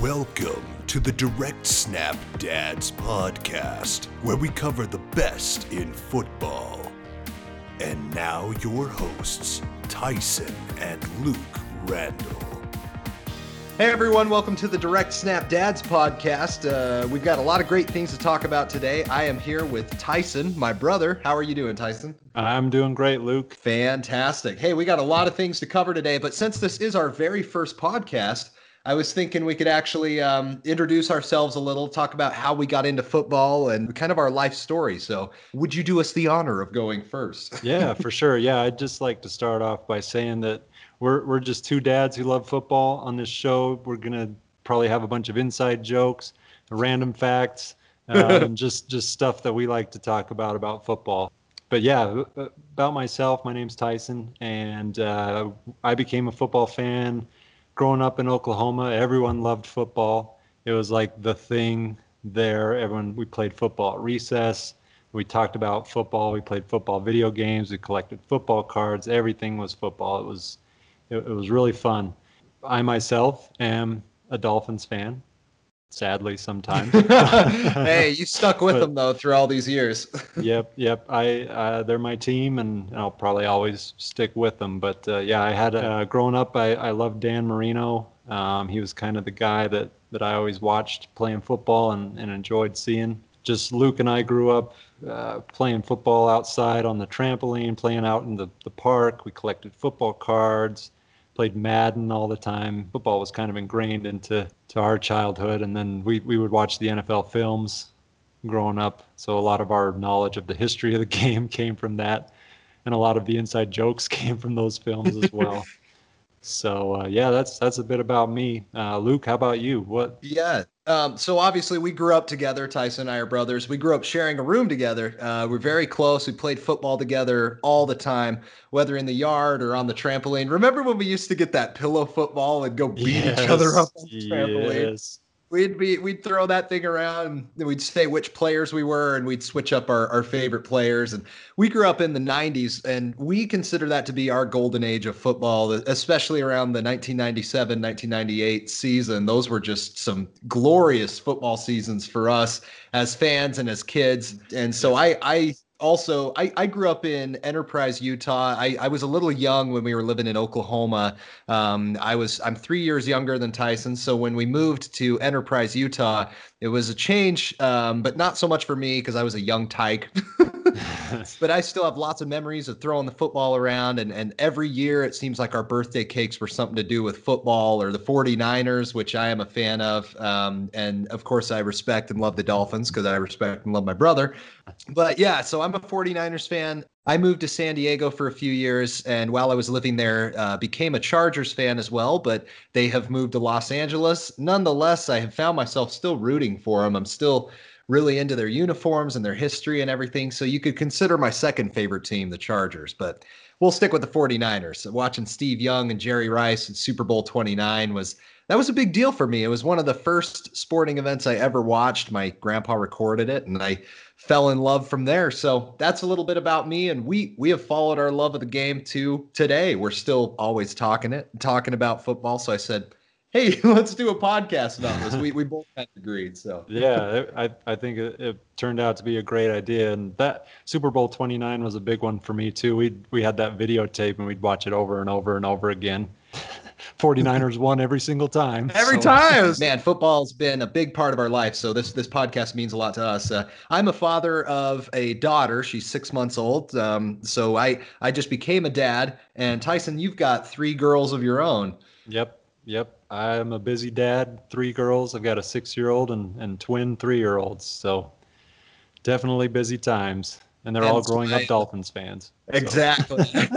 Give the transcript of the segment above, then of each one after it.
Welcome to the Direct Snap Dads podcast, where we cover the best in football. And now, your hosts, Tyson and Luke Randall. Hey everyone, welcome to the Direct Snap Dads podcast. Uh, we've got a lot of great things to talk about today. I am here with Tyson, my brother. How are you doing, Tyson? I'm doing great, Luke. Fantastic. Hey, we got a lot of things to cover today, but since this is our very first podcast, I was thinking we could actually um, introduce ourselves a little, talk about how we got into football and kind of our life story. So, would you do us the honor of going first? yeah, for sure. Yeah, I'd just like to start off by saying that we're we're just two dads who love football on this show. We're gonna probably have a bunch of inside jokes, random facts, um, just just stuff that we like to talk about about football. But yeah, about myself, my name's Tyson, and uh, I became a football fan growing up in Oklahoma, everyone loved football. It was like the thing there. Everyone we played football at recess. We talked about football. We played football video games. We collected football cards. Everything was football. It was it, it was really fun. I myself am a Dolphins fan sadly sometimes. hey, you stuck with but, them though through all these years. yep, yep. I uh, they're my team, and I'll probably always stick with them. But uh, yeah, I had uh, growing up, I I loved Dan Marino. Um, he was kind of the guy that that I always watched playing football and, and enjoyed seeing. Just Luke and I grew up uh, playing football outside on the trampoline, playing out in the, the park. We collected football cards played Madden all the time. Football was kind of ingrained into to our childhood, and then we we would watch the NFL films growing up. So a lot of our knowledge of the history of the game came from that, and a lot of the inside jokes came from those films as well. so uh, yeah, that's that's a bit about me. Uh, Luke, how about you? What? Yeah, um, so obviously we grew up together. Tyson and I are brothers. We grew up sharing a room together. Uh, we're very close. We played football together all the time, whether in the yard or on the trampoline. Remember when we used to get that pillow football and go beat yes, each other up on the trampoline? Yes we'd be we'd throw that thing around and we'd say which players we were and we'd switch up our, our favorite players. And we grew up in the 90s and we consider that to be our golden age of football especially around the 1997 1998 season. Those were just some glorious football seasons for us as fans and as kids. And so i i also I, I grew up in enterprise utah. I, I was a little young when we were living in oklahoma. Um, i was i'm three years younger than tyson. So when we moved to enterprise utah it was a change um, but not so much for me because i was a young tyke but I still have lots of memories of throwing the football around. And, and every year it seems like our birthday cakes were something to do with football or the 49ers, which I am a fan of. Um, and of course, I respect and love the Dolphins because I respect and love my brother. But yeah, so I'm a 49ers fan. I moved to San Diego for a few years, and while I was living there, uh, became a Chargers fan as well. But they have moved to Los Angeles. Nonetheless, I have found myself still rooting for them. I'm still really into their uniforms and their history and everything. So you could consider my second favorite team, the Chargers, but we'll stick with the 49ers. Watching Steve Young and Jerry Rice at Super Bowl 29 was that was a big deal for me. It was one of the first sporting events I ever watched. My grandpa recorded it and I fell in love from there. So that's a little bit about me and we we have followed our love of the game to today. We're still always talking it, talking about football. So I said, hey, let's do a podcast about this. We, we both had agreed. So yeah, I, I think it, it, turned out to be a great idea. And that Super Bowl 29 was a big one for me too. We, we had that videotape and we'd watch it over and over and over again. 49ers won every single time. Every so. time. Man, football's been a big part of our life. So this this podcast means a lot to us. Uh, I'm a father of a daughter. She's six months old. Um, so I I just became a dad. And Tyson, you've got three girls of your own. Yep. Yep. I'm a busy dad, three girls. I've got a six year old and, and twin three year olds. So definitely busy times. And they're and all growing up Dolphins fans. So. Exactly.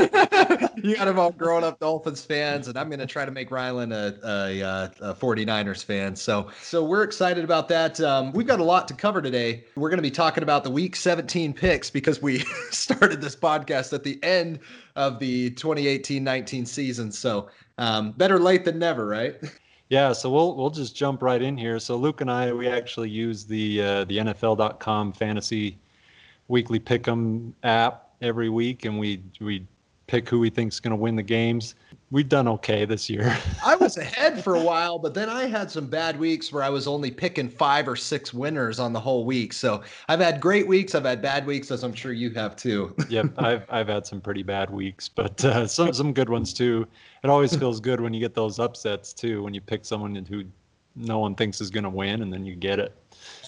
you got them all growing up Dolphins fans, and I'm going to try to make Rylan a, a, a, 49ers fan. So, so we're excited about that. Um, we've got a lot to cover today. We're going to be talking about the Week 17 picks because we started this podcast at the end of the 2018-19 season. So um, better late than never, right? Yeah, so we'll we'll just jump right in here. So Luke and I, we actually use the uh, the NFL.com fantasy weekly pick'em app every week, and we we pick who we thinks going to win the games. We've done okay this year. I was ahead for a while, but then I had some bad weeks where I was only picking five or six winners on the whole week. So I've had great weeks, I've had bad weeks, as I'm sure you have too. yep, I've I've had some pretty bad weeks, but uh, some some good ones too. It always feels good when you get those upsets too, when you pick someone who no one thinks is going to win, and then you get it.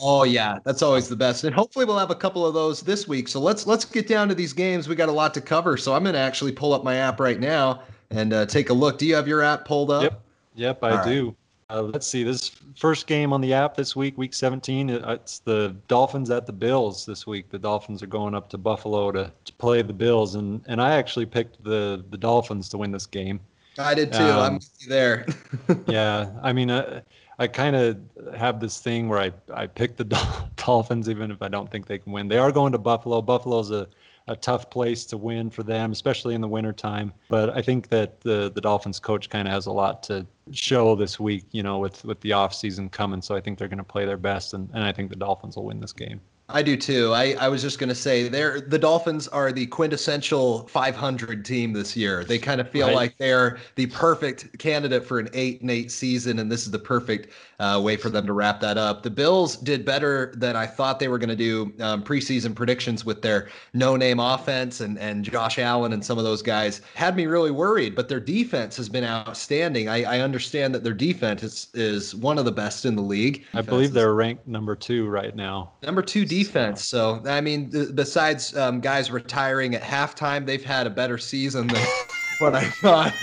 Oh yeah, that's always the best. And hopefully we'll have a couple of those this week. So let's let's get down to these games. We got a lot to cover. So I'm going to actually pull up my app right now and uh, take a look. Do you have your app pulled up? Yep. Yep, I All do. Right. Uh, let's see. This first game on the app this week, week 17, it's the Dolphins at the Bills this week. The Dolphins are going up to Buffalo to, to play the Bills, and and I actually picked the the Dolphins to win this game. I did too. Um, I'm with you there. yeah, I mean, uh, I kind of have this thing where I, I pick the Dolphins even if I don't think they can win. They are going to Buffalo. Buffalo's a, a tough place to win for them, especially in the wintertime. But I think that the, the Dolphins coach kind of has a lot to show this week, you know, with, with the offseason coming. So I think they're going to play their best, and, and I think the Dolphins will win this game. I do too. I, I was just going to say they're the Dolphins are the quintessential 500 team this year. They kind of feel right. like they're the perfect candidate for an eight and eight season, and this is the perfect uh, way for them to wrap that up. The Bills did better than I thought they were going to do um, preseason predictions with their no-name offense and and Josh Allen and some of those guys had me really worried. But their defense has been outstanding. I, I understand that their defense is is one of the best in the league. I believe they're ranked number two right now. Number two defense defense. So I mean, th- besides um, guys retiring at halftime, they've had a better season than what I thought.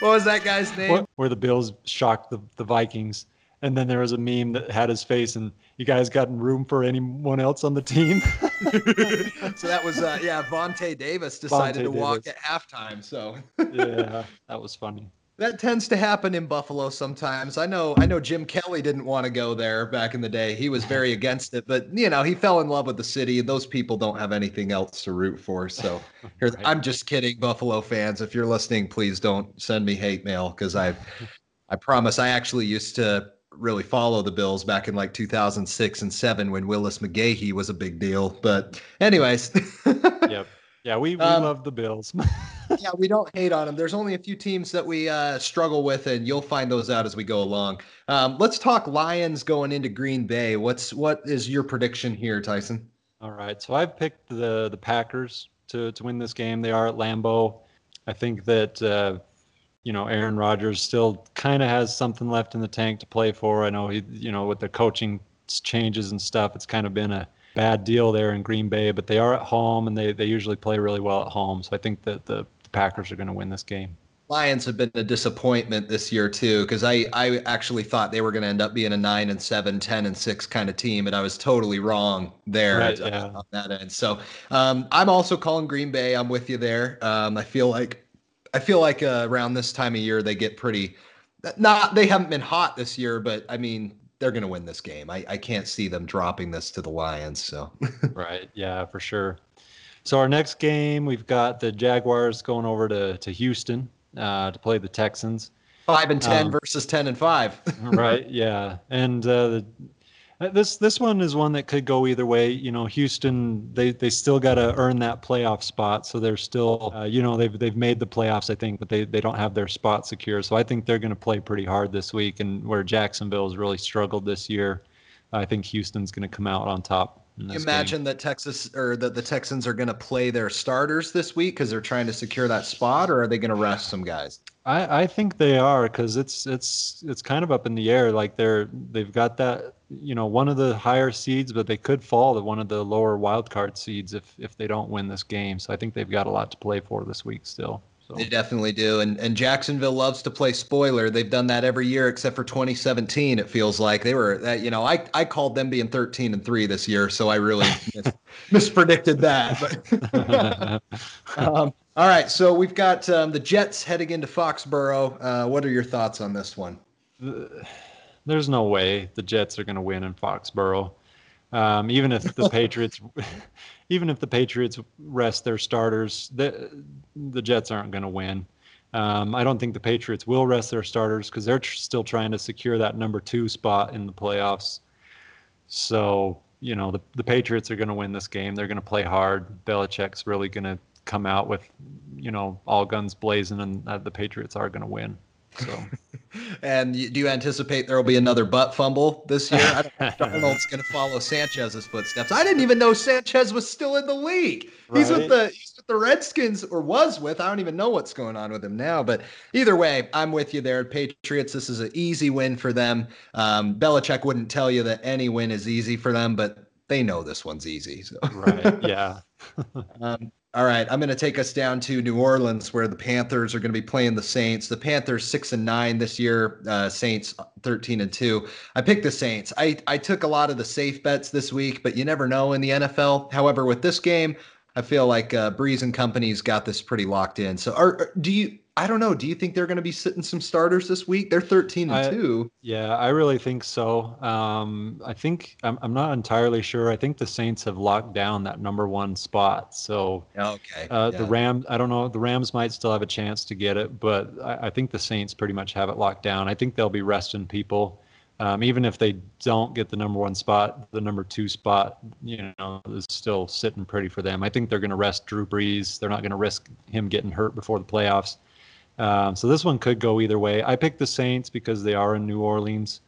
what was that guy's name? Where the Bills shocked the, the Vikings, and then there was a meme that had his face, and you guys got room for anyone else on the team? so that was uh, yeah, Vontae Davis decided Vontae to Davis. walk at halftime. So yeah, that was funny that tends to happen in Buffalo sometimes. I know I know Jim Kelly didn't want to go there back in the day. He was very against it, but you know, he fell in love with the city and those people don't have anything else to root for. So right. I'm just kidding, Buffalo fans. If you're listening, please don't send me hate mail because I I promise I actually used to really follow the Bills back in like 2006 and 7 when Willis McGahee was a big deal. But anyways. yep. Yeah, we, we um, love the Bills. yeah, we don't hate on them. There's only a few teams that we uh, struggle with, and you'll find those out as we go along. Um, let's talk Lions going into Green Bay. What's what is your prediction here, Tyson? All right, so I've picked the the Packers to to win this game. They are at Lambeau. I think that uh, you know Aaron Rodgers still kind of has something left in the tank to play for. I know he, you know, with the coaching changes and stuff, it's kind of been a bad deal there in Green Bay, but they are at home and they, they usually play really well at home. So I think that the Packers are going to win this game. Lions have been a disappointment this year too because I, I actually thought they were going to end up being a 9 and 7 10 and 6 kind of team and i was totally wrong there right, yeah. on that end so um, i'm also calling green bay i'm with you there um, i feel like i feel like uh, around this time of year they get pretty not they haven't been hot this year but i mean they're going to win this game. I, I can't see them dropping this to the Lions. So right, yeah, for sure. So our next game, we've got the Jaguars going over to to Houston uh, to play the Texans. Five and ten um, versus ten and five. right, yeah, and uh, the this this one is one that could go either way. You know, Houston they they still got to earn that playoff spot, so they're still uh, you know they've they've made the playoffs I think, but they they don't have their spot secure. So I think they're going to play pretty hard this week, and where Jacksonville has really struggled this year, I think Houston's going to come out on top. Imagine game. that Texas or that the Texans are going to play their starters this week because they're trying to secure that spot, or are they going to rest some guys? I, I think they are because it's it's it's kind of up in the air. Like they're they've got that you know one of the higher seeds, but they could fall to one of the lower wild card seeds if if they don't win this game. So I think they've got a lot to play for this week still. So. They definitely do, and and Jacksonville loves to play spoiler. They've done that every year except for 2017. It feels like they were, that. you know, I I called them being 13 and three this year, so I really mis- mispredicted that. But um, all right, so we've got um, the Jets heading into Foxborough. Uh, what are your thoughts on this one? There's no way the Jets are going to win in Foxborough. Um, even if the Patriots, even if the Patriots rest their starters, the the Jets aren't going to win. Um, I don't think the Patriots will rest their starters because they're tr- still trying to secure that number two spot in the playoffs. So you know the the Patriots are going to win this game. They're going to play hard. Belichick's really going to come out with, you know, all guns blazing, and uh, the Patriots are going to win. So, and you, do you anticipate there will be another butt fumble this year? I don't know if Darnold's going to follow Sanchez's footsteps. I didn't even know Sanchez was still in the league. Right? He's with the he's with the Redskins or was with. I don't even know what's going on with him now. But either way, I'm with you there. Patriots. This is an easy win for them. Um, Belichick wouldn't tell you that any win is easy for them, but they know this one's easy. So. Right. Yeah. um, all right, I'm going to take us down to New Orleans, where the Panthers are going to be playing the Saints. The Panthers six and nine this year. Uh, Saints thirteen and two. I picked the Saints. I I took a lot of the safe bets this week, but you never know in the NFL. However, with this game, I feel like uh, Brees and company's got this pretty locked in. So, are, do you? I don't know. Do you think they're going to be sitting some starters this week? They're 13 and I, 2. Yeah, I really think so. Um, I think I'm, I'm not entirely sure. I think the Saints have locked down that number one spot. So, okay. Uh, yeah. The Rams, I don't know. The Rams might still have a chance to get it, but I, I, think the Saints pretty much have it locked down. I think they'll be resting people. Um, even if they don't get the number one spot, the number two spot, you know, is still sitting pretty for them. I think they're going to rest Drew Brees. They're not going to risk him getting hurt before the playoffs. Um, so this one could go either way. I picked the Saints because they are in New Orleans,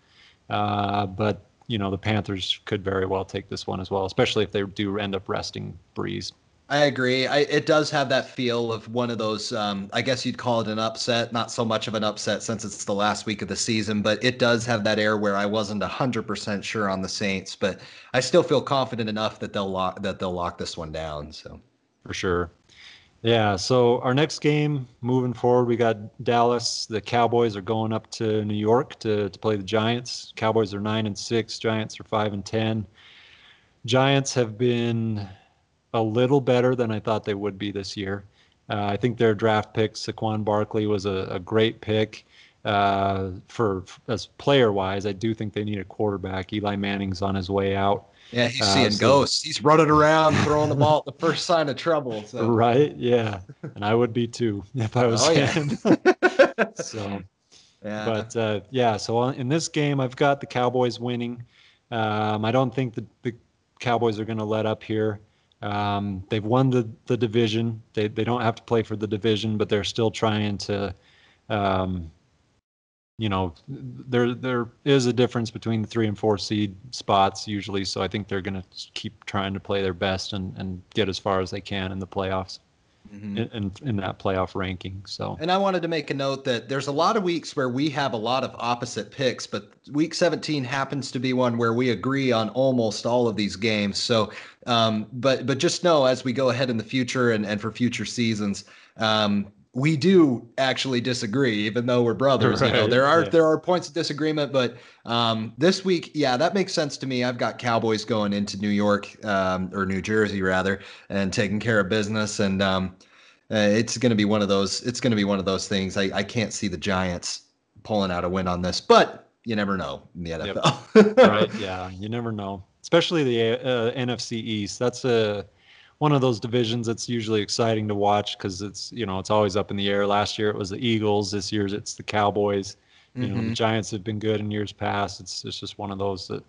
uh, but you know the Panthers could very well take this one as well, especially if they do end up resting Brees. I agree. I, it does have that feel of one of those. Um, I guess you'd call it an upset. Not so much of an upset since it's the last week of the season, but it does have that air where I wasn't hundred percent sure on the Saints, but I still feel confident enough that they'll lock that they'll lock this one down. So for sure. Yeah, so our next game moving forward, we got Dallas. The Cowboys are going up to New York to, to play the Giants. Cowboys are nine and six, Giants are five and ten. Giants have been a little better than I thought they would be this year. Uh, I think their draft pick, Saquon Barkley, was a, a great pick. Uh, for as player wise, I do think they need a quarterback. Eli Manning's on his way out. Yeah, he's uh, seeing so, ghosts. He's running around throwing the ball at the first sign of trouble. So. Right? Yeah, and I would be too if I was oh, him. Yeah. so, yeah. But uh, yeah, so in this game, I've got the Cowboys winning. Um, I don't think the, the Cowboys are going to let up here. Um, they've won the, the division. They they don't have to play for the division, but they're still trying to um, you know, there there is a difference between the three and four seed spots usually. So I think they're going to keep trying to play their best and, and get as far as they can in the playoffs. Mm-hmm. In, in, in that playoff ranking. So, and I wanted to make a note that there's a lot of weeks where we have a lot of opposite picks, but week 17 happens to be one where we agree on almost all of these games. So, um, but but just know as we go ahead in the future and and for future seasons, um, we do actually disagree, even though we're brothers. Right. You know, there are yeah. there are points of disagreement, but um, this week, yeah, that makes sense to me. I've got Cowboys going into New York um, or New Jersey rather, and taking care of business, and um, uh, it's going to be one of those. It's going to be one of those things. I, I can't see the Giants pulling out a win on this, but you never know in the NFL. Yep. right? Yeah, you never know, especially the uh, NFC East. That's a one of those divisions that's usually exciting to watch because it's you know it's always up in the air. Last year it was the Eagles. This year it's the Cowboys. You mm-hmm. know the mm-hmm. Giants have been good in years past. It's it's just one of those that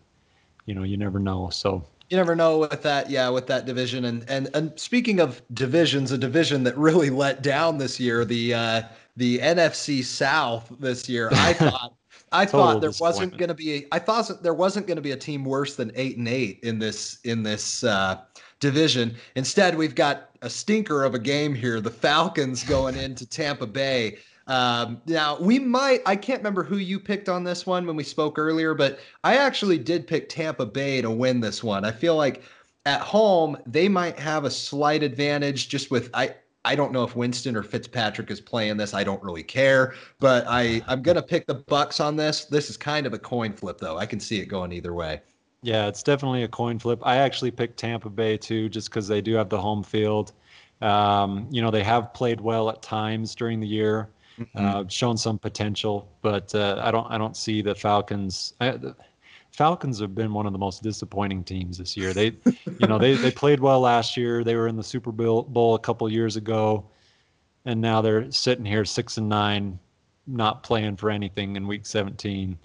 you know you never know. So you never know with that yeah with that division and and and speaking of divisions a division that really let down this year the uh the nfc south this year i thought i thought there wasn't going to be I thought there wasn't going to be a team worse than eight and eight in this in this uh division. Instead, we've got a stinker of a game here. The Falcons going into Tampa Bay. Um, now we might, I can't remember who you picked on this one when we spoke earlier, but I actually did pick Tampa Bay to win this one. I feel like at home, they might have a slight advantage just with, I, I don't know if Winston or Fitzpatrick is playing this. I don't really care, but I I'm gonna pick the Bucs on this. This is kind of a coin flip, though. I can see it going either way. Yeah, it's definitely a coin flip. I actually picked Tampa Bay too, just because they do have the home field. Um, you know, they have played well at times during the year, mm-hmm. uh, shown some potential, but uh, I don't I don't see the Falcons. I, the Falcons have been one of the most disappointing teams this year. They, you know, they they played well last year. They were in the Super Bowl a couple years ago, and now they're sitting here six and nine, not playing for anything in Week 17.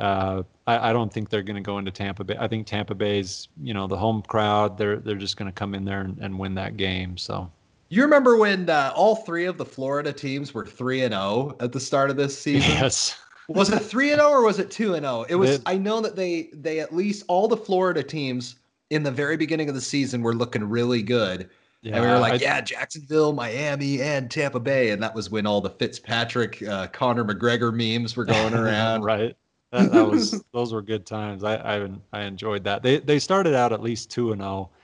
Uh, I, I, don't think they're going to go into Tampa Bay. I think Tampa Bay's, you know, the home crowd. They're they're just going to come in there and, and win that game. So. You remember when uh, all three of the Florida teams were three and zero at the start of this season? Yes. Was it three and zero or was it two and zero? It was. It, I know that they they at least all the Florida teams in the very beginning of the season were looking really good. Yeah, and we were like, I, yeah, Jacksonville, Miami, and Tampa Bay, and that was when all the Fitzpatrick, uh, Conor McGregor memes were going around. right. That, that, was those were good times. I, I I enjoyed that. They they started out at least two and zero. Oh.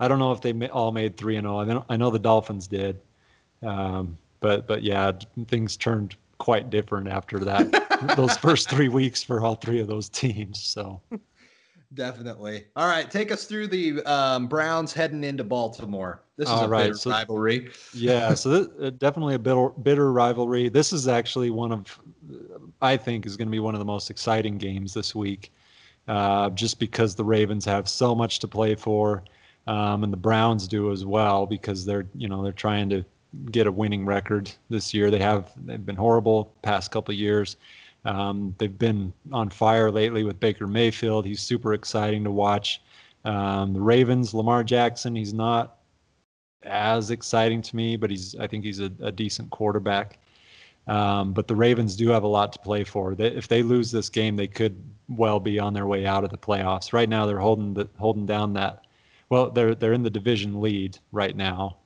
I don't know if they all made three and zero. I know I know the Dolphins did, um, but but yeah, things turned quite different after that. those first three weeks for all three of those teams. So definitely. All right, take us through the um, Browns heading into Baltimore. This is all a right. bitter so, rivalry. yeah, so this, uh, definitely a bitter, bitter rivalry. This is actually one of, I think, is going to be one of the most exciting games this week, uh, just because the Ravens have so much to play for, um, and the Browns do as well because they're you know they're trying to get a winning record this year. They have they've been horrible past couple years. Um, they've been on fire lately with Baker Mayfield. He's super exciting to watch. Um, the Ravens, Lamar Jackson, he's not as exciting to me, but he's I think he's a, a decent quarterback. Um, but the Ravens do have a lot to play for. They, if they lose this game, they could well be on their way out of the playoffs. Right now, they're holding the, holding down that. Well, they're they're in the division lead right now,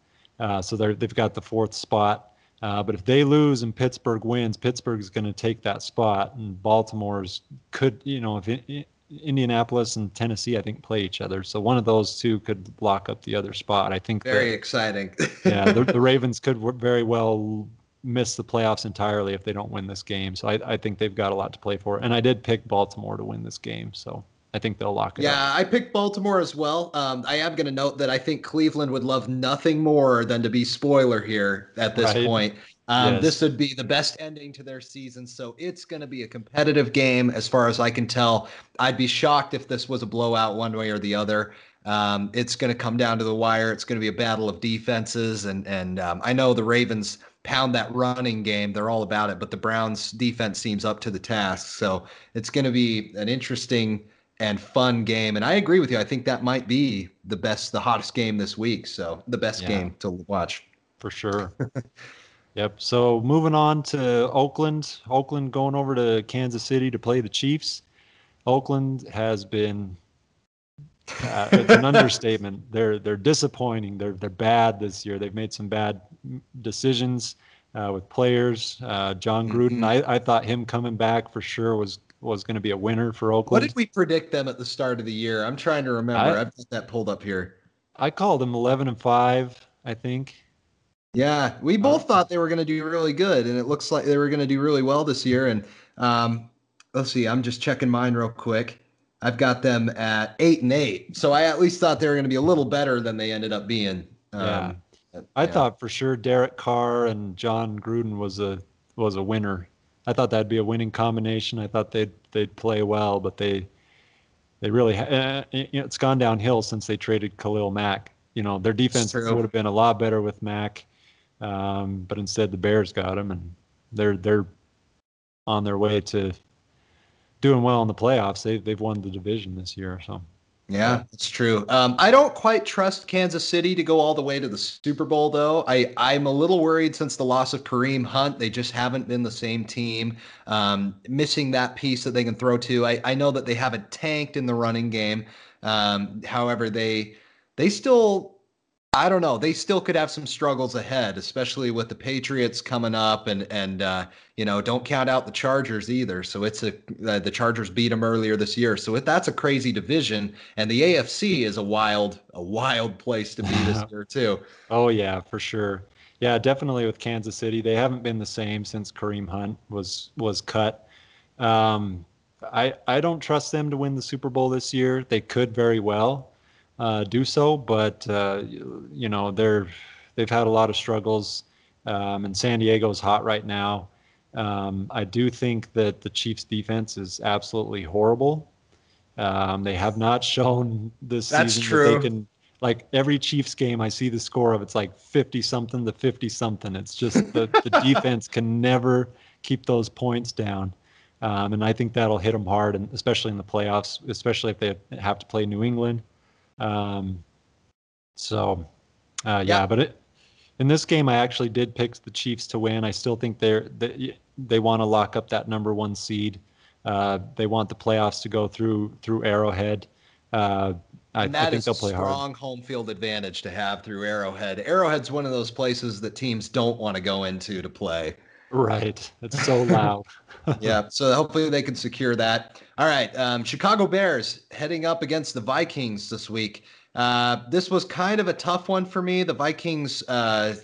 uh, so they're they've got the fourth spot. Uh, but if they lose and Pittsburgh wins, Pittsburgh's going to take that spot, and Baltimore's could you know if it, Indianapolis and Tennessee, I think, play each other. So one of those two could lock up the other spot. I think. Very that, exciting. yeah, the, the, Ravens could very well miss the playoffs entirely if they don't win this game. So I, I think they've got a lot to play for. And I did pick Baltimore to win this game. So I think they'll lock it yeah, up. I picked Baltimore as well. Um, I am going to note that I think Cleveland would love nothing more than to be spoiler here at this right. point. Um, yes. This would be the best ending to their season. So it's going to be a competitive game as far as I can tell. I'd be shocked if this was a blowout one way or the other. Um, it's going to come down to the wire. It's going to be a battle of defenses. And, and um, I know the Ravens pound that running game. They're all about it. But the Browns defense seems up to the task. So it's going to be an interesting and fun game. And I agree with you. I think that might be the best, the hottest game this week. So the best yeah, game to watch. For sure. Yep. So moving on to Oakland. Oakland going over to Kansas City to play the Chiefs. Oakland has been uh, it's an understatement. They're they're disappointing. They're they're bad this year. They've made some bad decisions uh, with players. Uh, Jon Gruden. Mm-hmm. I, I thought him coming back for sure was was going to be a winner for Oakland. What did we predict them at the start of the year? I'm trying to remember. I, I've got that pulled up here. I called them 11 and five. I think. Yeah, we uh, both thought they were going to do really good, and it looks like they were going to do really well this year. And um, let's see, I'm just checking mine real quick. I've got them at eight and eight, so I at least thought they were going to be a little better than they ended up being. Um, yeah, I yeah. thought for sure Derek Carr and Jon Gruden was a was a winner. I thought that'd be a winning combination. I thought they'd they'd play well, but they they really uh, it's gone downhill since they traded Khalil Mack. You know, their defense would have been a lot better with Mack. Um, but instead, the Bears got him, and they're they're on their way to doing well in the playoffs. They they've won the division this year, so. Yeah, it's true. Um, I don't quite trust Kansas City to go all the way to the Super Bowl, though. I, I'm a little worried since the loss of Kareem Hunt. They just haven't been the same team. Um, missing that piece that they can throw to. I, I know that they haven't tanked in the running game. Um, however, they they still I don't know. They still could have some struggles ahead, especially with the Patriots coming up, and and uh, you know, don't count out the Chargers either. So it's a uh, the Chargers beat them earlier this year, so it, that's a crazy division, and the AFC is a wild a wild place to be this year too. Oh yeah, for sure. Yeah, definitely with Kansas City, they haven't been the same since Kareem Hunt was was cut. Um, I I don't trust them to win the Super Bowl this year. They could very well uh, do so, but uh, you know they're they've had a lot of struggles, um, and San Diego's hot right now. Um, I do think that the Chiefs' defense is absolutely horrible. Um, they have not shown this That's season true. that they can. Like every Chiefs game, I see the score of it's like fifty something to fifty something. It's just the the defense can never keep those points down. Um, and I think that'll hit them hard, and especially in the playoffs, especially if they have to play New England um, so, uh, yeah, yeah, but it in this game, I actually did pick the Chiefs to win. I still think they're they, they want to lock up that number one seed. Uh, they want the playoffs to go through through Arrowhead. Uh, I, that I think is they'll a play strong hard. home field advantage to have through Arrowhead. Arrowhead's one of those places that teams don't want to go into to play. Right. It's so loud. yeah. So hopefully they can secure that. All right. Um, Chicago Bears heading up against the Vikings this week. Uh, this was kind of a tough one for me. The Vikings, uh,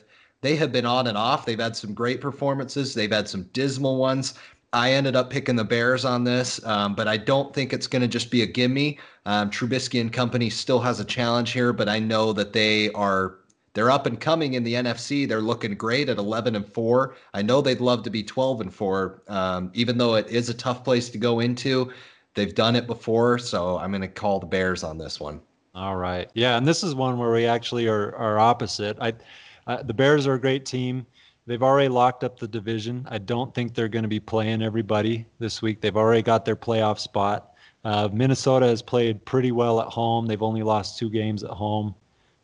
they have been on and off. They've had some great performances. They've had some dismal ones. I ended up picking the Bears on this, um, but I don't think it's going to just be a gimme. Um, Trubisky and company still has a challenge here, but I know that they are they're up and coming in the NFC. They're looking great at 11 and four. I know they'd love to be 12 and four, um, even though it is a tough place to go into. They've done it before, so I'm going to call the Bears on this one. All right. Yeah, and this is one where we actually are, are opposite. I, uh, the Bears are a great team. They've already locked up the division. I don't think they're going to be playing everybody this week. They've already got their playoff spot. Uh, Minnesota has played pretty well at home. They've only lost two games at home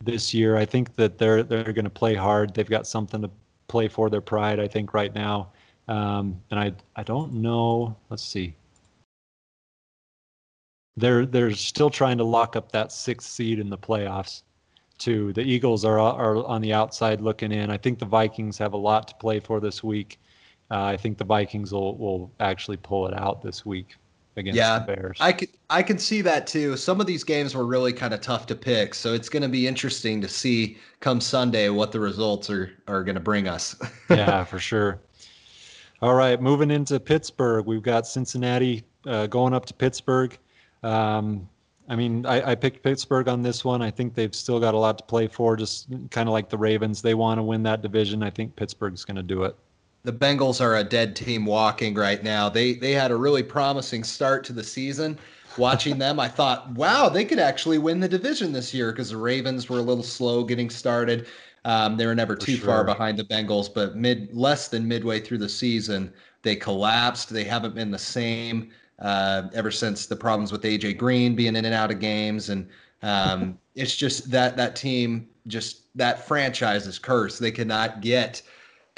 this year. I think that they're they're going to play hard. They've got something to play for their pride. I think right now, um, and I I don't know. Let's see. They're they're still trying to lock up that sixth seed in the playoffs too. The Eagles are are on the outside looking in. I think the Vikings have a lot to play for this week. Uh, I think the Vikings will will actually pull it out this week against yeah, the Bears. I could I can see that too. Some of these games were really kind of tough to pick, so it's going to be interesting to see come Sunday what the results are are going to bring us. yeah, for sure. All right, moving into Pittsburgh, we've got Cincinnati uh, going up to Pittsburgh. Um, I mean, I, I, picked Pittsburgh on this one. I think they've still got a lot to play for, just kind of like the Ravens. They want to win that division. I think Pittsburgh's going to do it. The Bengals are a dead team walking right now. They they had a really promising start to the season. Watching them, I thought, wow, they could actually win the division this year because the Ravens were a little slow getting started. Um, they were never for too sure. far behind the Bengals, but mid less than midway through the season, they collapsed. They haven't been the same uh, ever since the problems with AJ Green being in and out of games, and um, it's just that that team, just that franchise is cursed. They cannot get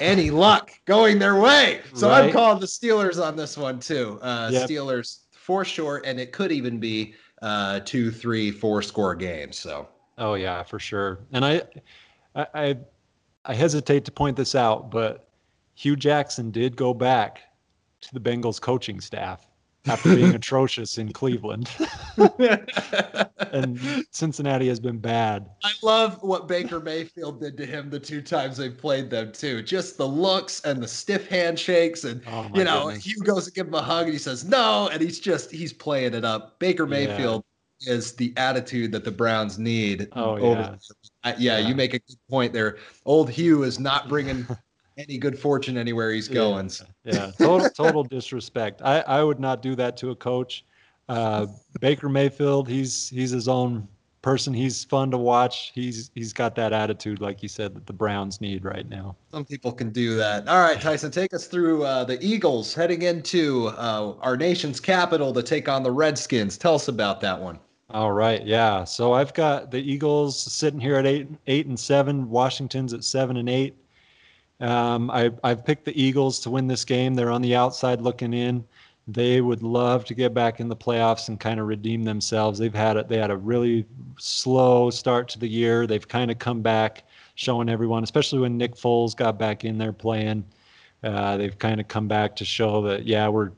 any luck going their way. So right. I'm calling the Steelers on this one too. Uh, yep. Steelers for sure, and it could even be uh, two, three, four score games. So. Oh yeah, for sure. And I, I, I hesitate to point this out, but Hue Jackson did go back to the Bengals coaching staff after being atrocious in Cleveland. and Cincinnati has been bad. I love what Baker Mayfield did to him the two times they played them too. Just the looks and the stiff handshakes and oh you know, goodness. Hue goes to give him a hug and he says no and he's just he's playing it up. Baker Mayfield yeah. is the attitude that the Browns need. Oh yeah. yeah, yeah, you make a good point there. Old Hue is not bringing any good fortune anywhere he's going. Yeah, yeah. total total disrespect. I I would not do that to a coach. Uh, Baker Mayfield, he's he's his own person. He's fun to watch. He's he's got that attitude, like you said, that the Browns need right now. Some people can do that. All right, Tyson, take us through uh, the Eagles heading into uh, our nation's capital to take on the Redskins. Tell us about that one. All right, yeah. So I've got the Eagles sitting here at eight eight and seven. Washington's at seven and eight. Um, I, I've picked the Eagles to win this game. They're on the outside looking in. They would love to get back in the playoffs and kind of redeem themselves. They've had it. They had a really slow start to the year. They've kind of come back, showing everyone, especially when Nick Foles got back in there playing. Uh, they've kind of come back to show that yeah, we're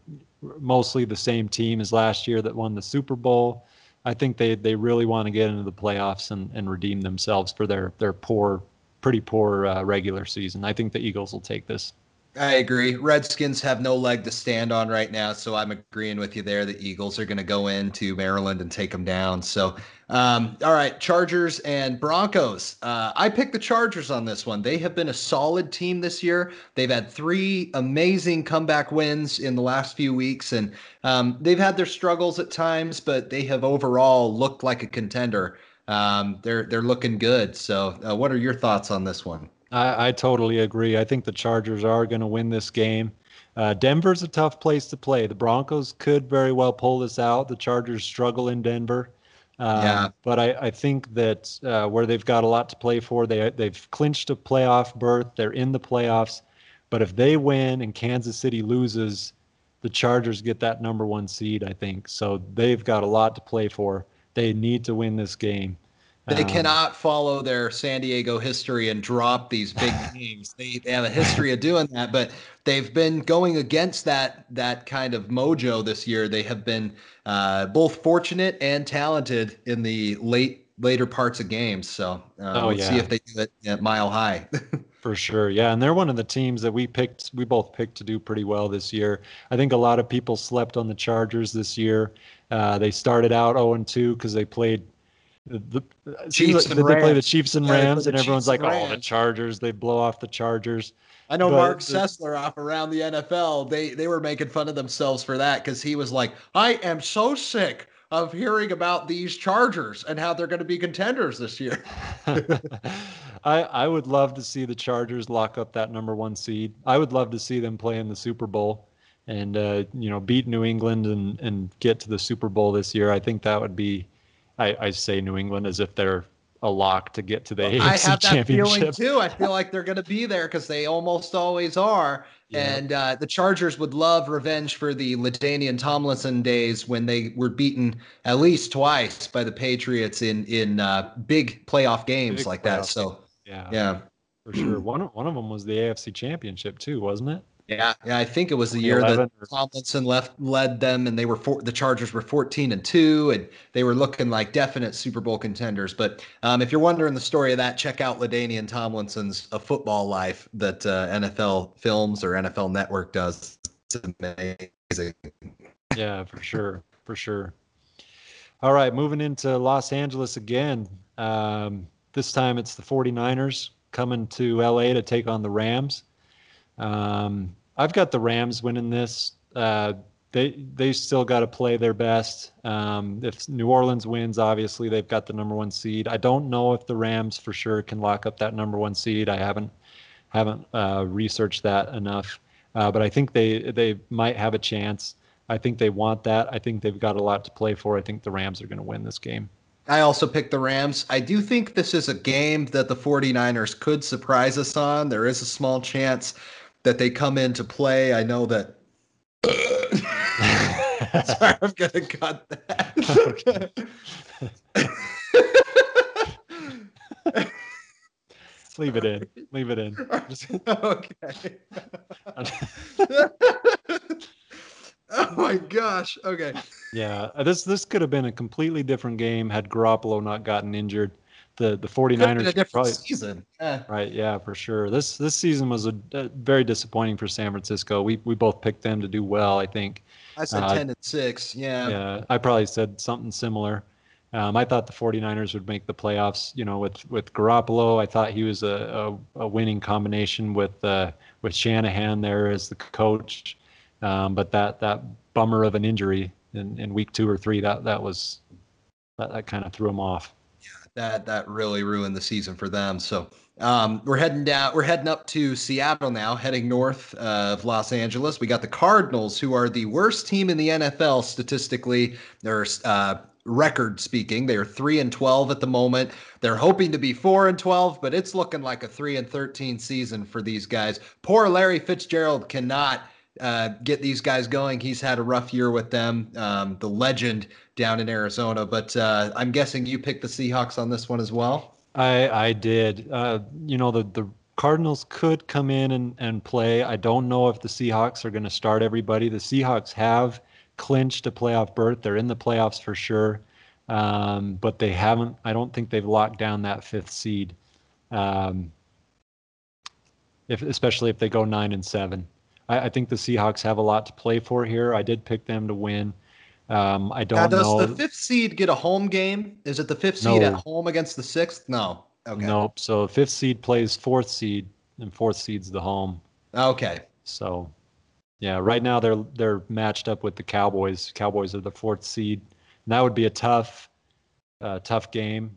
mostly the same team as last year that won the Super Bowl. I think they they really want to get into the playoffs and, and redeem themselves for their their poor pretty poor uh, regular season. I think the Eagles will take this. I agree. Redskins have no leg to stand on right now, so I'm agreeing with you there. The Eagles are going to go into Maryland and take them down. So, um, all right, Chargers and Broncos. Uh, I picked the Chargers on this one. They have been a solid team this year. They've had three amazing comeback wins in the last few weeks, and um, they've had their struggles at times, but they have overall looked like a contender um, they're they're looking good. So, uh, what are your thoughts on this one? I, I totally agree. I think the Chargers are going to win this game. Uh, Denver's a tough place to play. The Broncos could very well pull this out. The Chargers struggle in Denver. Um, Yeah. But I, I think that uh, where they've got a lot to play for, they they've clinched a playoff berth. They're in the playoffs. But if they win and Kansas City loses, the Chargers get that number one seed. I think so. They've got a lot to play for. They need to win this game. They Um, cannot follow their San Diego history and drop these big games. They, they have a history of doing that, but they've been going against that that kind of mojo this year. They have been uh, both fortunate and talented in the late later parts of games. So uh, Oh, let's see if they do it at Mile High. For sure. Yeah. And they're one of the teams that we picked, we both picked to do pretty well this year. I think a lot of people slept on the Chargers this year. Uh, they started out 0 and 2 because they played the, the Chiefs like and they play the Rams. Chiefs and Yeah, Rams, the and everyone's Chiefs like, oh, the Chargers, they blow off the Chargers. I know But Marc the- Sessler off around the NFL. They they were making fun of themselves for that because he was like, I am so sick of hearing about these Chargers and how they're going to be contenders this year. I I would love to see the Chargers lock up that number one seed. I would love to see them play in the Super Bowl and uh, you know beat New England and and get to the Super Bowl this year. I think that would be. I, I say New England as if they're a lock to get to the AFC I have that feeling Championship. too. I feel like they're going to be there because they almost always are. Yeah. And uh, the Chargers would love revenge for the LaDainian Tomlinson days when they were beaten at least twice by the Patriots in in uh, big playoff games Big like that. So Yeah, yeah, for sure. One one of them was the AFC Championship too, wasn't it? Yeah, yeah. I think it was the year that Tomlinson left led them, and they were four, the Chargers were fourteen and two, and they were looking like definite Super Bowl contenders. But um, if you're wondering the story of that, check out LaDainian Tomlinson's "A Football Life" that uh, NFL Films or NFL Network does. It's amazing. Yeah, for sure, for sure. All right, moving into Los Angeles again. Um, this time it's the 49ers coming to LA to take on the Rams. Um, I've got the Rams winning this. Uh, they they still got to play their best. Um, if New Orleans wins, obviously they've got the number one seed. I don't know if the Rams for sure can lock up that number one seed. I haven't haven't uh, researched that enough, uh, but I think they they might have a chance. I think they want that. I think they've got a lot to play for. I think the Rams are going to win this game. I also picked the Rams. I do think this is a game that the 49ers could surprise us on. There is a small chance that they come into play. I know that. Sorry, I'm to cut that. Leave it in. Leave it in. Okay. oh my gosh. Okay. yeah, this this could have been a completely different game had Garoppolo not gotten injured. The the Could have 49ers a different probably season. Right. Yeah, for sure. This this season was a, a very disappointing for San Francisco. We we both picked them to do well. I think. I said Uh, 10 and 6. Yeah. Yeah, I probably said something similar. Um, I thought the 49ers would make the playoffs, you know, with with Garoppolo. I thought he was a, a, a winning combination with uh, with Shanahan there as the coach. Um, but that that bummer of an injury in, in week two or three, that that was that, that kind of threw him off. That that really ruined the season for them. So um, we're heading down. We're heading up to Seattle now, heading north of Los Angeles. We got the Cardinals, who are the worst team in the NFL statistically. They're uh, record speaking. They are three and twelve at the moment. They're hoping to be four and twelve, but it's looking like a three and thirteen season for these guys. Poor Larry Fitzgerald cannot uh, get these guys going. He's had a rough year with them. Um, the legend down in Arizona, but uh, I'm guessing you picked the Seahawks on this one as well. I I did. Uh, you know the the Cardinals could come in and, and play. I don't know if the Seahawks are going to start everybody. The Seahawks have clinched a playoff berth. They're in the playoffs for sure, um, but they haven't. I don't think they've locked down that fifth seed. Um, if especially if they go nine and seven, I, I think the Seahawks have a lot to play for here. I did pick them to win. Um, I don't does know. the fifth seed get a home game? Is it the fifth seed at home against the sixth? No. Okay. Nope. So fifth seed plays fourth seed, and fourth seed's the home. Okay. So, yeah, right now they're they're matched up with the Cowboys. Cowboys are the fourth seed, and that would be a tough, uh, tough game.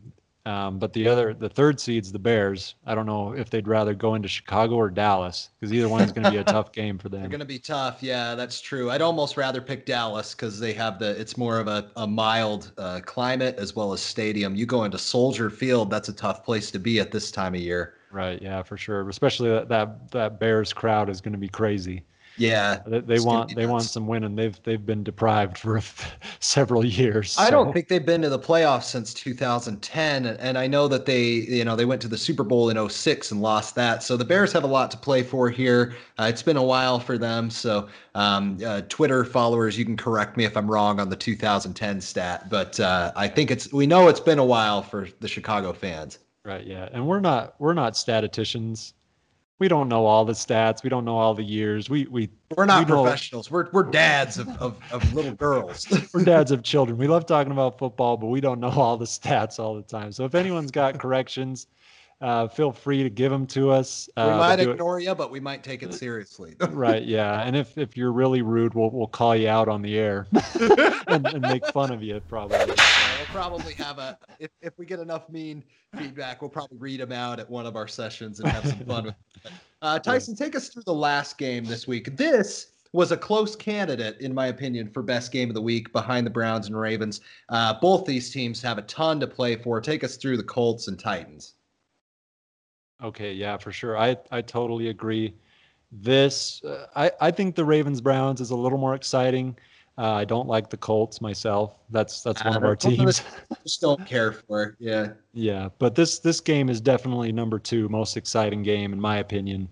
Um, but the other, the third seed's the Bears. I don't know if they'd rather go into Chicago or Dallas because either one's going to be a tough game for them. They're going to be tough. Yeah, that's true. I'd almost rather pick Dallas because they have the. It's more of a, a mild uh, climate as well as stadium. You go into Soldier Field, that's a tough place to be at this time of year. Right. Yeah, for sure. Especially that that, that Bears crowd is going to be crazy. Yeah, they, they want they want some winning. They've they've been deprived for several years. I don't think they've been to the playoffs since 2010, and I know that they you know they went to the Super Bowl in 06 and lost that. So the Bears have a lot to play for here. Uh, it's been a while for them. So um, uh, Twitter followers, you can correct me if I'm wrong on the 2010 stat, but uh, I think it's we know it's been a while for the Chicago fans. Right. Yeah, and we're not we're not statisticians we don't know all the stats. We don't know all the years. We we we're not we professionals. We're we're dads of, of, of little girls. we're dads of children. We love talking about football, but we don't know all the stats all the time. So if anyone's got corrections, uh, feel free to give them to us. Uh, we might ignore it. you, but we might take it seriously. right? Yeah. And if, if you're really rude, we'll we'll call you out on the air and, and, make fun of you. Probably. We'll probably have a if if we get enough mean feedback, we'll probably read them out at one of our sessions and have some fun with. It. Uh, Tyson, take us through the last game this week. This was a close candidate, in my opinion, for best game of the week behind the Browns and Ravens. Uh, both these teams have a ton to play for. Take us through the Colts and Titans. Okay, yeah, for sure. I I totally agree. This uh, I I think the Ravens Browns is a little more exciting. Uh, I don't like the Colts myself. That's that's one of our teams. Just don't care for it. Yeah. Yeah, but this this game is definitely number two most exciting game in my opinion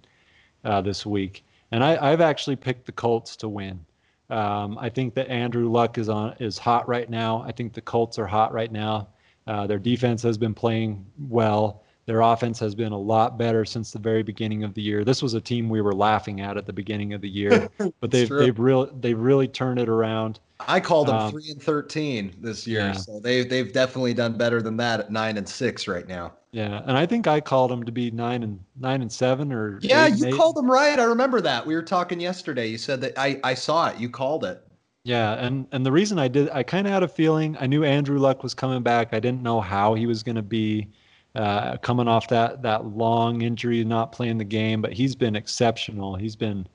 uh, this week, and I I've actually picked the Colts to win. Um, I think that Andrew Luck is on is hot right now. I think the Colts are hot right now. Uh, their defense has been playing well. Their offense has been a lot better since the very beginning of the year. This was a team we were laughing at at the beginning of the year, but they've they've really they've really turned it around. I called them um, three and thirteen this year, yeah. so they they've definitely done better than that at nine and six right now. Yeah, and I think I called them to be nine and nine and seven or yeah, you called them right. I remember that we were talking yesterday. You said that I I saw it. You called it. Yeah, and and the reason I did, I kind of had a feeling. I knew Andrew Luck was coming back. I didn't know how he was going to be uh, coming off that that long injury, not playing the game, but he's been exceptional. He's been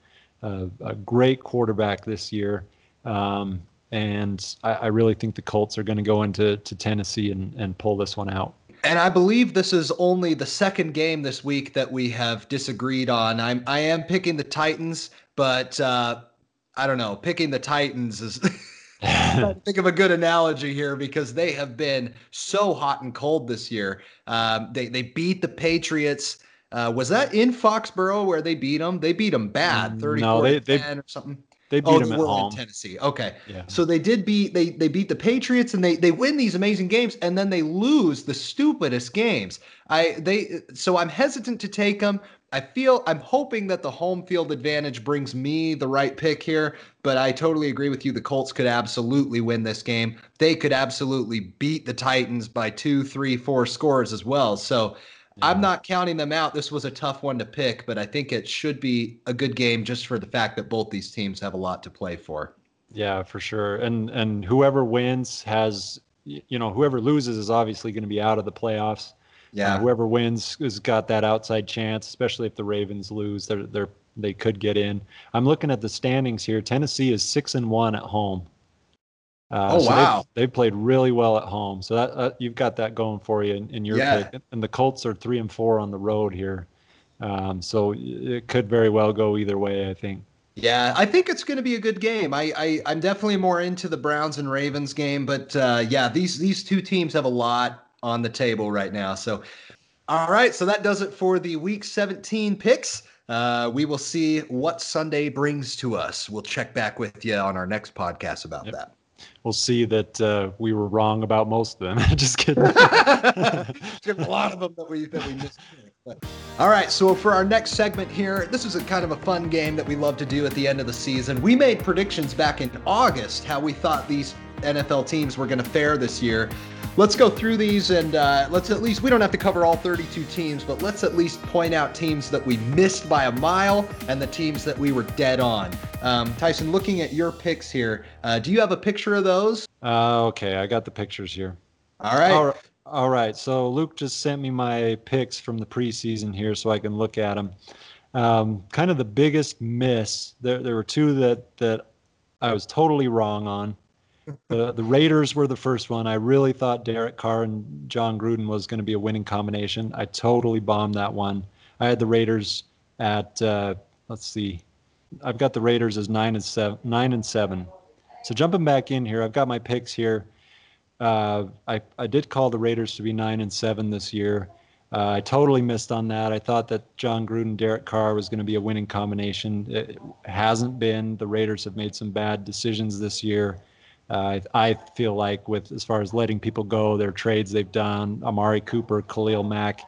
a, a great quarterback this year, um, and I, I, really think the Colts are going to go into to Tennessee and, and pull this one out. And I believe this is only the second game this week that we have disagreed on. I'm I am picking the Titans, but uh, I don't know. Picking the Titans is. think of a good analogy here because they have been so hot and cold this year. Um, they they beat the Patriots. Uh, was that in Foxborough where they beat them? They beat them bad, thirty no, they, they, or something. They beat oh, them at home. in Tennessee. Okay, yeah. so they did beat they they beat the Patriots and they they win these amazing games and then they lose the stupidest games. I they so I'm hesitant to take them I feel I'm hoping that the home field advantage brings me the right pick here, but I totally agree with you. The Colts could absolutely win this game. They could absolutely beat the Titans by two, three, four scores as well. So yeah. I'm not counting them out. This was a tough one to pick, but I think it should be a good game just for the fact that both these teams have a lot to play for. Yeah, for sure. And and whoever wins has you know, whoever loses is obviously going to be out of the playoffs. Yeah. Uh, whoever wins has got that outside chance, especially if the Ravens lose. They're they're they could get in. I'm looking at the standings here. Tennessee is six and one at home. Uh, oh so wow! They've, they've, played really well at home, so that uh, you've got that going for you in, in your yeah. pick. And the Colts are three and four on the road here, um, so it could very well go either way. I think. Yeah, I think it's going to be a good game. I, I I'm definitely more into the Browns and Ravens game, but uh, yeah, these these two teams have a lot on the table right now. So, all right. So that does it for the week 17 picks. Uh, we will see what Sunday brings to us. We'll check back with you on our next podcast about yep. that. We'll see that uh, we were wrong about most of them. Just kidding. a lot of them that we that we missed. all right, so for our next segment here, this is a kind of a fun game that we love to do at the end of the season. We made predictions back in August how we thought these NFL teams were going to fare this year let's go through these and uh, let's at least we don't have to cover all 32 teams but let's at least point out teams that we missed by a mile and the teams that we were dead on um, tyson looking at your picks here uh, do you have a picture of those uh, okay i got the pictures here all right all, All right. So Luke just sent me my picks from the preseason here so I can look at them. Um, kind of the biggest miss. There, there were two that that I was totally wrong on. The the Raiders were the first one. I really thought Derek Carr and Jon Gruden was going to be a winning combination. I totally bombed that one. I had the Raiders at uh, let's see, I've got the Raiders as nine and seven. Nine and seven. So jumping back in here, I've got my picks here. Uh, I I did call the Raiders to be nine and seven this year. Uh, I totally missed on that. I thought that Jon Gruden, Derek Carr was going to be a winning combination. It hasn't been. The Raiders have made some bad decisions this year. Uh, I, I feel like with as far as letting people go, their trades they've done, Amari Cooper, Khalil Mack,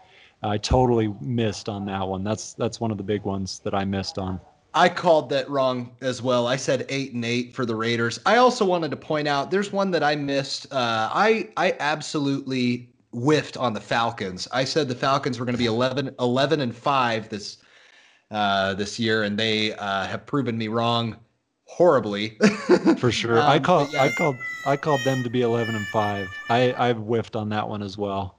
I totally missed on that one. That's that's one of the big ones that I missed on. I called that wrong as well. I said eight and eight for the Raiders. I also wanted to point out there's one that I missed. Uh, I I absolutely whiffed on the Falcons. I said the Falcons were going to be 11, 11 and five this uh, this year, and they uh, have proven me wrong horribly. For sure, um, I called yeah. I called I called them to be eleven and five. I I whiffed on that one as well.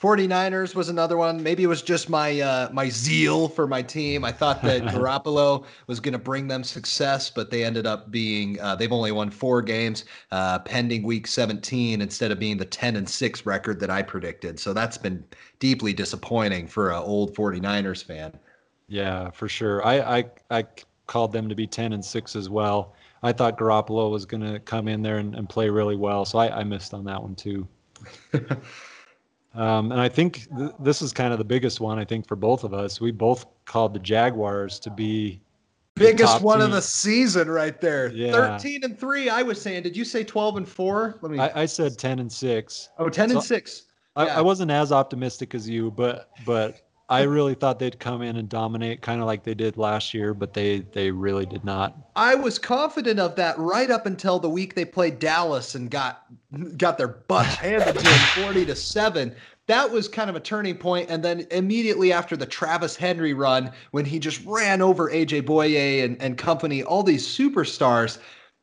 49ers was another one. Maybe it was just my uh, my zeal for my team. I thought that Garoppolo was going to bring them success, but they ended up being uh, they've only won four games uh, pending week 17 instead of being the 10 and 6 record that I predicted. So that's been deeply disappointing for an old 49ers fan. Yeah, for sure. I I, I called them to be 10 and 6 as well. I thought Garoppolo was going to come in there and, and play really well, so I, I missed on that one too. Um, and I think th- this is kind of the biggest one. I think for both of us, we both called the Jaguars to be biggest one team. of the season right there. Yeah. 13 and 3 I was saying. Did you say 12 and 4? Let me I, I said 10 and 6. Oh, 10 so and 6. I. I, wasn't as optimistic as you, but but I really thought they'd come in and dominate, kind of like they did last year, but they they really did not. I was confident of that right up until the week they played Dallas and got got their butts handed to them, forty to seven. That was kind of a turning point, and then immediately after the Travis Henry run, when he just ran over AJ Bouye and, and company, all these superstars,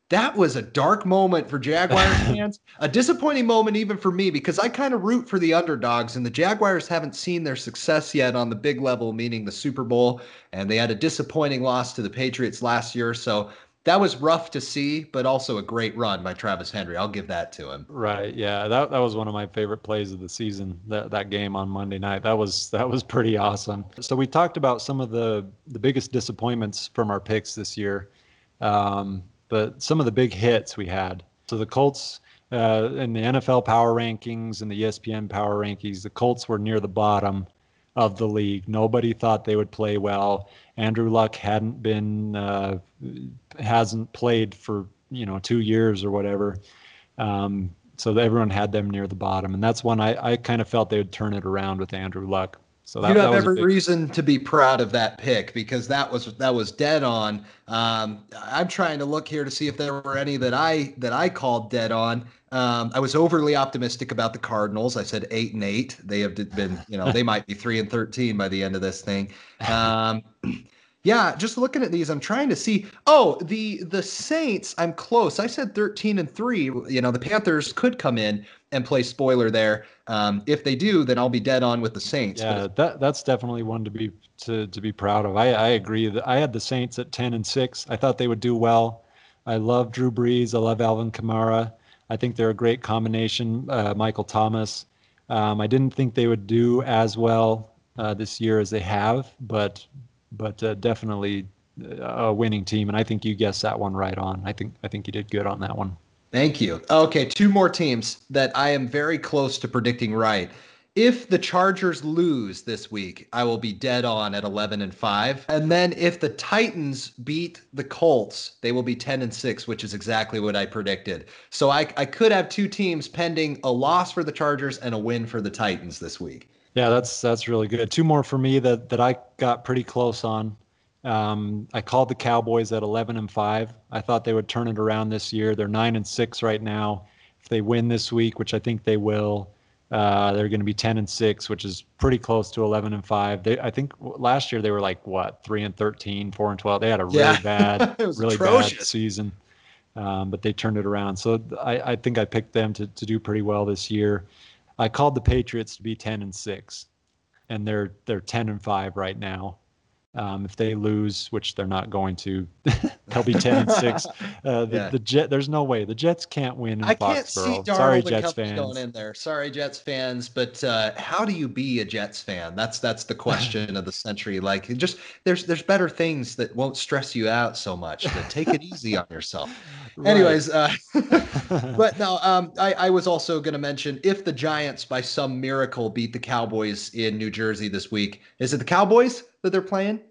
that was a dark moment for Jaguars fans. a disappointing moment even for me because I kind of root for the underdogs, and the Jaguars haven't seen their success yet on the big level, meaning the Super Bowl. And they had a disappointing loss to the Patriots last year. So that was rough to see, but also a great run by Travis Henry. I'll give that to him. Right. Yeah. That that was one of my favorite plays of the season. That that game on Monday night. That was that was pretty awesome. So we talked about some of the the biggest disappointments from our picks this year. Um, but some of the big hits we had. So the Colts uh, in the NFL power rankings and the ESPN power rankings, the Colts were near the bottom of the league. Nobody thought they would play well. Andrew Luck hadn't been uh, hasn't played for you know two years or whatever. Um, so everyone had them near the bottom, and that's when I, I kind of felt they would turn it around with Andrew Luck. So that, you have every big... reason to be proud of that pick because that was that was dead on. Um, I'm trying to look here to see if there were any that I that I called dead on. Um, I was overly optimistic about the Cardinals. I said eight and eight. They have been, you know, they might be three and thirteen by the end of this thing. Um, yeah, just looking at these, I'm trying to see. Oh, the the Saints, I'm close. I said 13 and three. You know, the Panthers could come in and play spoiler there. Um, if they do, then I'll be dead on with the Saints. Yeah, that that's definitely one to be to to be proud of. I I agree that I had the Saints at 10 and six. I thought they would do well. I love Drew Brees. I love Alvin Kamara. I think they're a great combination. Uh, Michael Thomas. Um, I didn't think they would do as well uh, this year as they have, but but uh, definitely uh, a winning team. And I think you guessed that one right on. I think I think you did good on that one. Thank you. Okay, two more teams that I am very close to predicting right. If the Chargers lose this week, I will be dead on at 11 and 5. And then if the Titans beat the Colts, they will be 10 and 6, which is exactly what I predicted. So I, I could have two teams pending a loss for the Chargers and a win for the Titans this week. Yeah, that's that's really good. Two more for me that that I got pretty close on. Um, I called the Cowboys at 11 and five. I thought they would turn it around this year. They're nine and six right now. If they win this week, which I think they will, uh, they're going to be 10 and six, which is pretty close to 11 and five. They, I think last year they were like what three and 13, four and 12. They had a really yeah. bad, really atrocious. bad season, um, but they turned it around. So I, I think I picked them to to do pretty well this year. I called the Patriots to be 10 and 6 and they're they're 10 and 5 right now. Um, if they lose, which they're not going to, they'll be 10 and 6. Uh, the, yeah. the Jet, there's no way the Jets can't win in I can't see Darnold Sorry, Jets fans. going in there. Sorry, Jets fans. But uh, how do you be a Jets fan? That's that's the question of the century. Like, just there's there's better things that won't stress you out so much. But take it easy on yourself. Right. Anyways, uh, but no, um, I, I was also going to mention if the Giants by some miracle beat the Cowboys in New Jersey this week, is it the Cowboys that they're playing?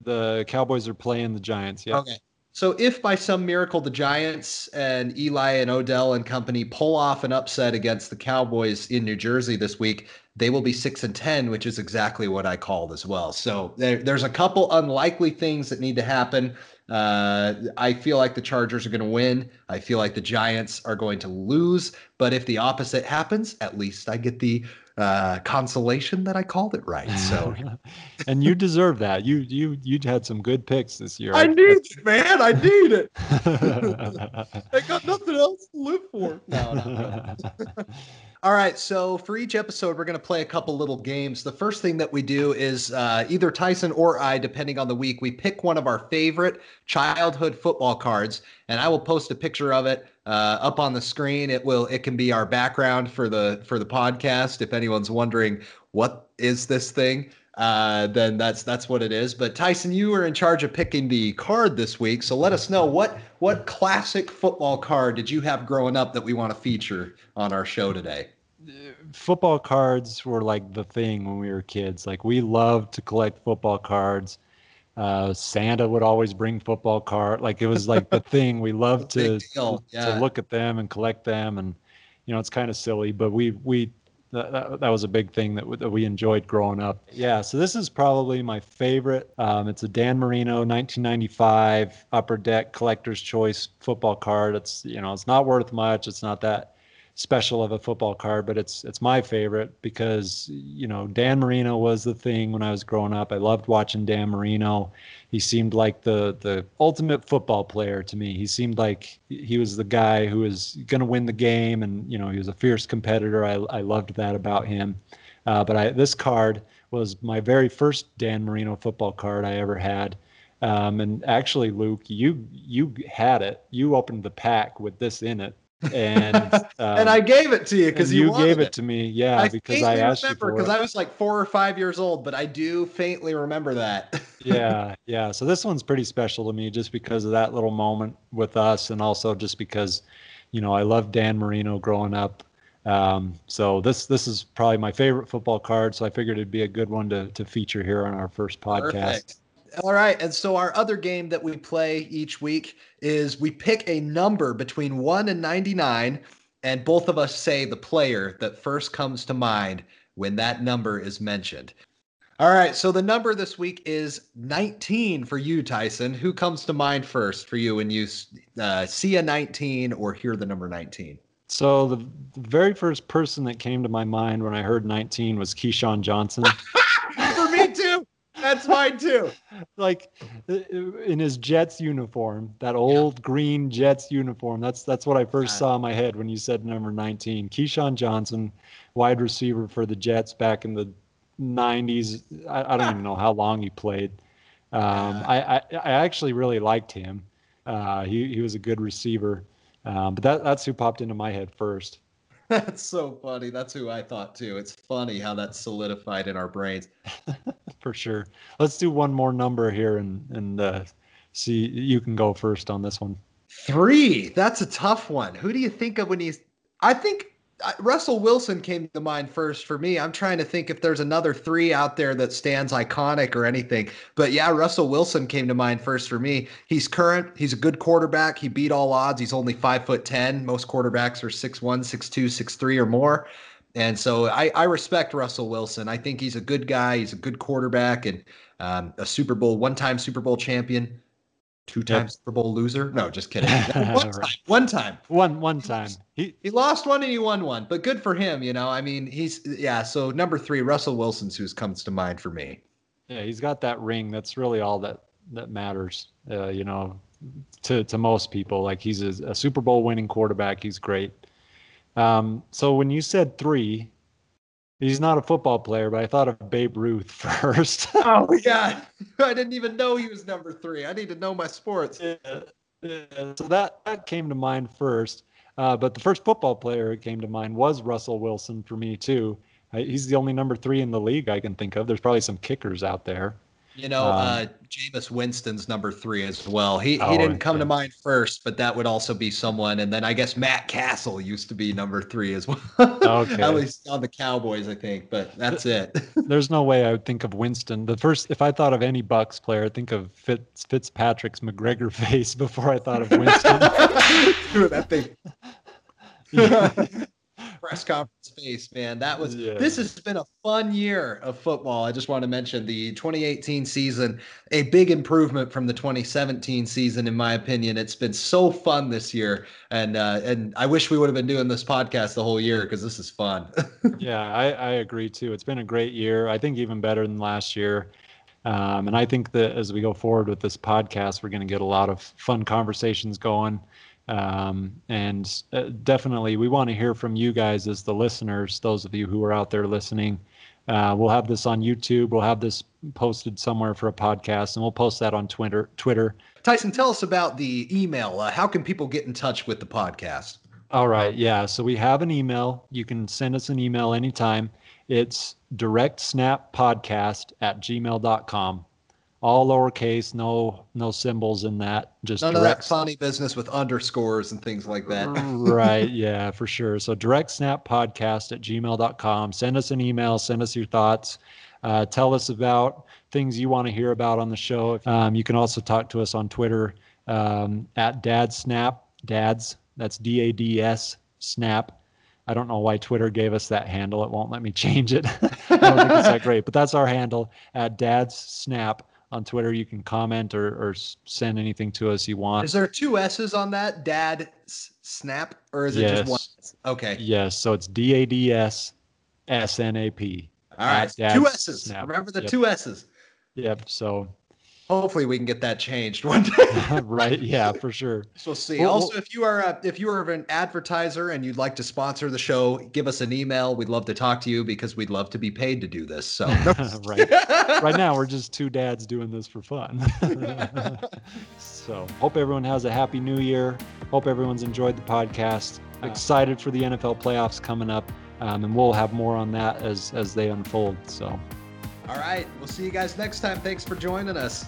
The Cowboys are playing the Giants. Yeah. Okay. So if by some miracle the Giants and Eli and Odell and company pull off an upset against the Cowboys in New Jersey this week, they will be six and ten, which is exactly what I called as well. So there, there's a couple unlikely things that need to happen. Uh, I feel like the Chargers are going to win. I feel like the Giants are going to lose. But if the opposite happens, at least I get the uh, consolation that I called it right. So, and you deserve that. You you you had some good picks this year. I need it, man. I need it. I got nothing else to live for. No, no, no. All right. So for each episode, we're going to play a couple little games. The first thing that we do is uh, either Tyson or I, depending on the week, we pick one of our favorite childhood football cards, and I will post a picture of it uh, up on the screen. It will. It can be our background for the for the podcast. If anyone's wondering what is this thing, uh, then that's that's what it is. But Tyson, you were in charge of picking the card this week, so let us know what what classic football card did you have growing up that we want to feature on our show today. Football cards were like the thing when we were kids. Like we loved to collect football cards. Uh, Santa would always bring football card. Like it was like the thing we loved to yeah. to look at them and collect them. And you know, it's kind of silly, but we we that, that, was a big thing that, that we enjoyed growing up. Yeah, so this is probably my favorite. Um, it's a Dan Marino 1995 Upper Deck Collector's Choice football card. It's you know it's not worth much. It's not that special of a football card, but it's it's my favorite because you know Dan Marino was the thing when I was growing up. I loved watching Dan Marino. He seemed like the the ultimate football player to me. He seemed like he was the guy who was going to win the game, and you know he was a fierce competitor. I I loved that about him. Uh, but I this card was my very first Dan Marino football card I ever had. Um, and actually, Luke, you you had it. You opened the pack with this in it and um, and I gave it to you because you, you gave it, it, to me. Yeah, I because I asked remember, you because I was like four or five years old, but I do faintly remember that. yeah, yeah. So this one's pretty special to me just because of that little moment with us, and also just because, you know, I love Dan Marino growing up. Um, so this this is probably my favorite football card. So I figured it'd be a good one to to feature here on our first podcast. Perfect. All right. And so our other game that we play each week is we pick a number between 1 and 99 and both of us say the player that first comes to mind when that number is mentioned. All right, so the number this week is 19 for you, Tyson. Who comes to mind first for you when you uh, see a 19 or hear the number 19? So the, the very first person that came to my mind when I heard 19 was Keyshawn Johnson. for me too. That's mine too. like uh, in his Jets uniform, that old yeah. green Jets uniform. That's that's what I first saw in my head when you said number 19. Keyshawn Johnson, wide receiver for the Jets back in the 90s. I, I don't even know how long he played. Um, I, I, I actually really liked him. Uh, he he was a good receiver. Um, but that that's who popped into my head first. That's so funny. That's who I thought too. It's funny how that's solidified in our brains. For sure. Let's do one more number here and and uh, see. You can go first on this one. Three. That's a tough one. Who do you think of when he's? I think Russell Wilson came to mind first for me. I'm trying to think if there's another three out there that stands iconic or anything. But yeah, Russell Wilson came to mind first for me. He's current. He's a good quarterback. He beat all odds. He's only five foot ten. Most quarterbacks are six one, six two, six three or more. And so I, I respect Russell Wilson. I think he's a good guy. He's a good quarterback and um, a Super Bowl, one time Super Bowl champion two times Super Bowl loser. No, just kidding. one time. One time. One one time. He he lost one and he won one, but good for him. You know, I mean, he's yeah. So number three, Russell Wilson's who comes to mind for me. Yeah, he's got that ring. That's really all that that matters. Uh, you know, to to most people, like he's a, a Super Bowl winning quarterback. He's great. Um, so when you said three, he's not a football player, but I thought of Babe Ruth first. oh my god, I didn't even know he was number three. I need to know my sports. Yeah, yeah. So that that came to mind first. Uh, but the first football player that came to mind was Russell Wilson for me too. Uh, he's the only number three in the league I can think of. There's probably some kickers out there. You know, um, uh, Jameis Winston's number three as well. He oh, he didn't come to mind first, but that would also be someone. And then I guess Matt Cassel used to be number three as well. Okay. At least on the Cowboys, I think. But that's it. There's no way I would think of Winston. The first, if I thought of any Bucs player, I'd think of Fitz, Fitzpatrick's McGregor face before I thought of Winston. that thing press conference space, man. That was yeah. this has been a fun year of football. I just want to mention the 2018 season, a big improvement from the 2017 season, in my opinion. It's been so fun this year, and uh, and I wish we would have been doing this podcast the whole year because this is fun. yeah, I, I agree too. It's been a great year. I think even better than last year. Um, and I think that as we go forward with this podcast, we're going to get a lot of fun conversations going. Um, and uh, definitely, we want to hear from you guys as the listeners, those of you who are out there listening. Uh, we'll have this on YouTube. We'll have this posted somewhere for a podcast, and we'll post that on Twitter. Twitter. Tyson, tell us about the email. Uh, how can people get in touch with the podcast? All right. Yeah. So we have an email. You can send us an email anytime. It's directsnappodcast at gmail.com all lowercase, no no symbols in that. Just none direct, of that funny business with underscores and things like that. right, yeah, for sure. So direct snap podcast at gmail.com. Send us an email, send us your thoughts. Uh, tell us about things you want to hear about on the show. Um, you can also talk to us on Twitter um, at dadsnap, Dads. That's D A D S Snap. I don't know why Twitter gave us that handle. It won't let me change it. I don't think it's that great, but that's our handle at Dad's Snap on Twitter. You can comment or, or send anything to us you want. Is there two S's on that? Dad Snap, or is it yes. just one? Okay. Yes. So it's D A D S S N A P. All right. Two S's. Snap. Remember the yep. two S's. Yep. So hopefully we can get that changed one day. right? Yeah, for sure. So we'll see. Well, also, if you are a, if you are an advertiser and you'd like to sponsor the show, give us an email. We'd love to talk to you because we'd love to be paid to do this. So right, right now we're just two dads doing this for fun. so hope everyone has a happy New Year. Hope everyone's enjoyed the podcast. Excited for the NFL playoffs coming up, um, and we'll have more on that as as they unfold. So. All right. We'll see you guys next time. Thanks for joining us.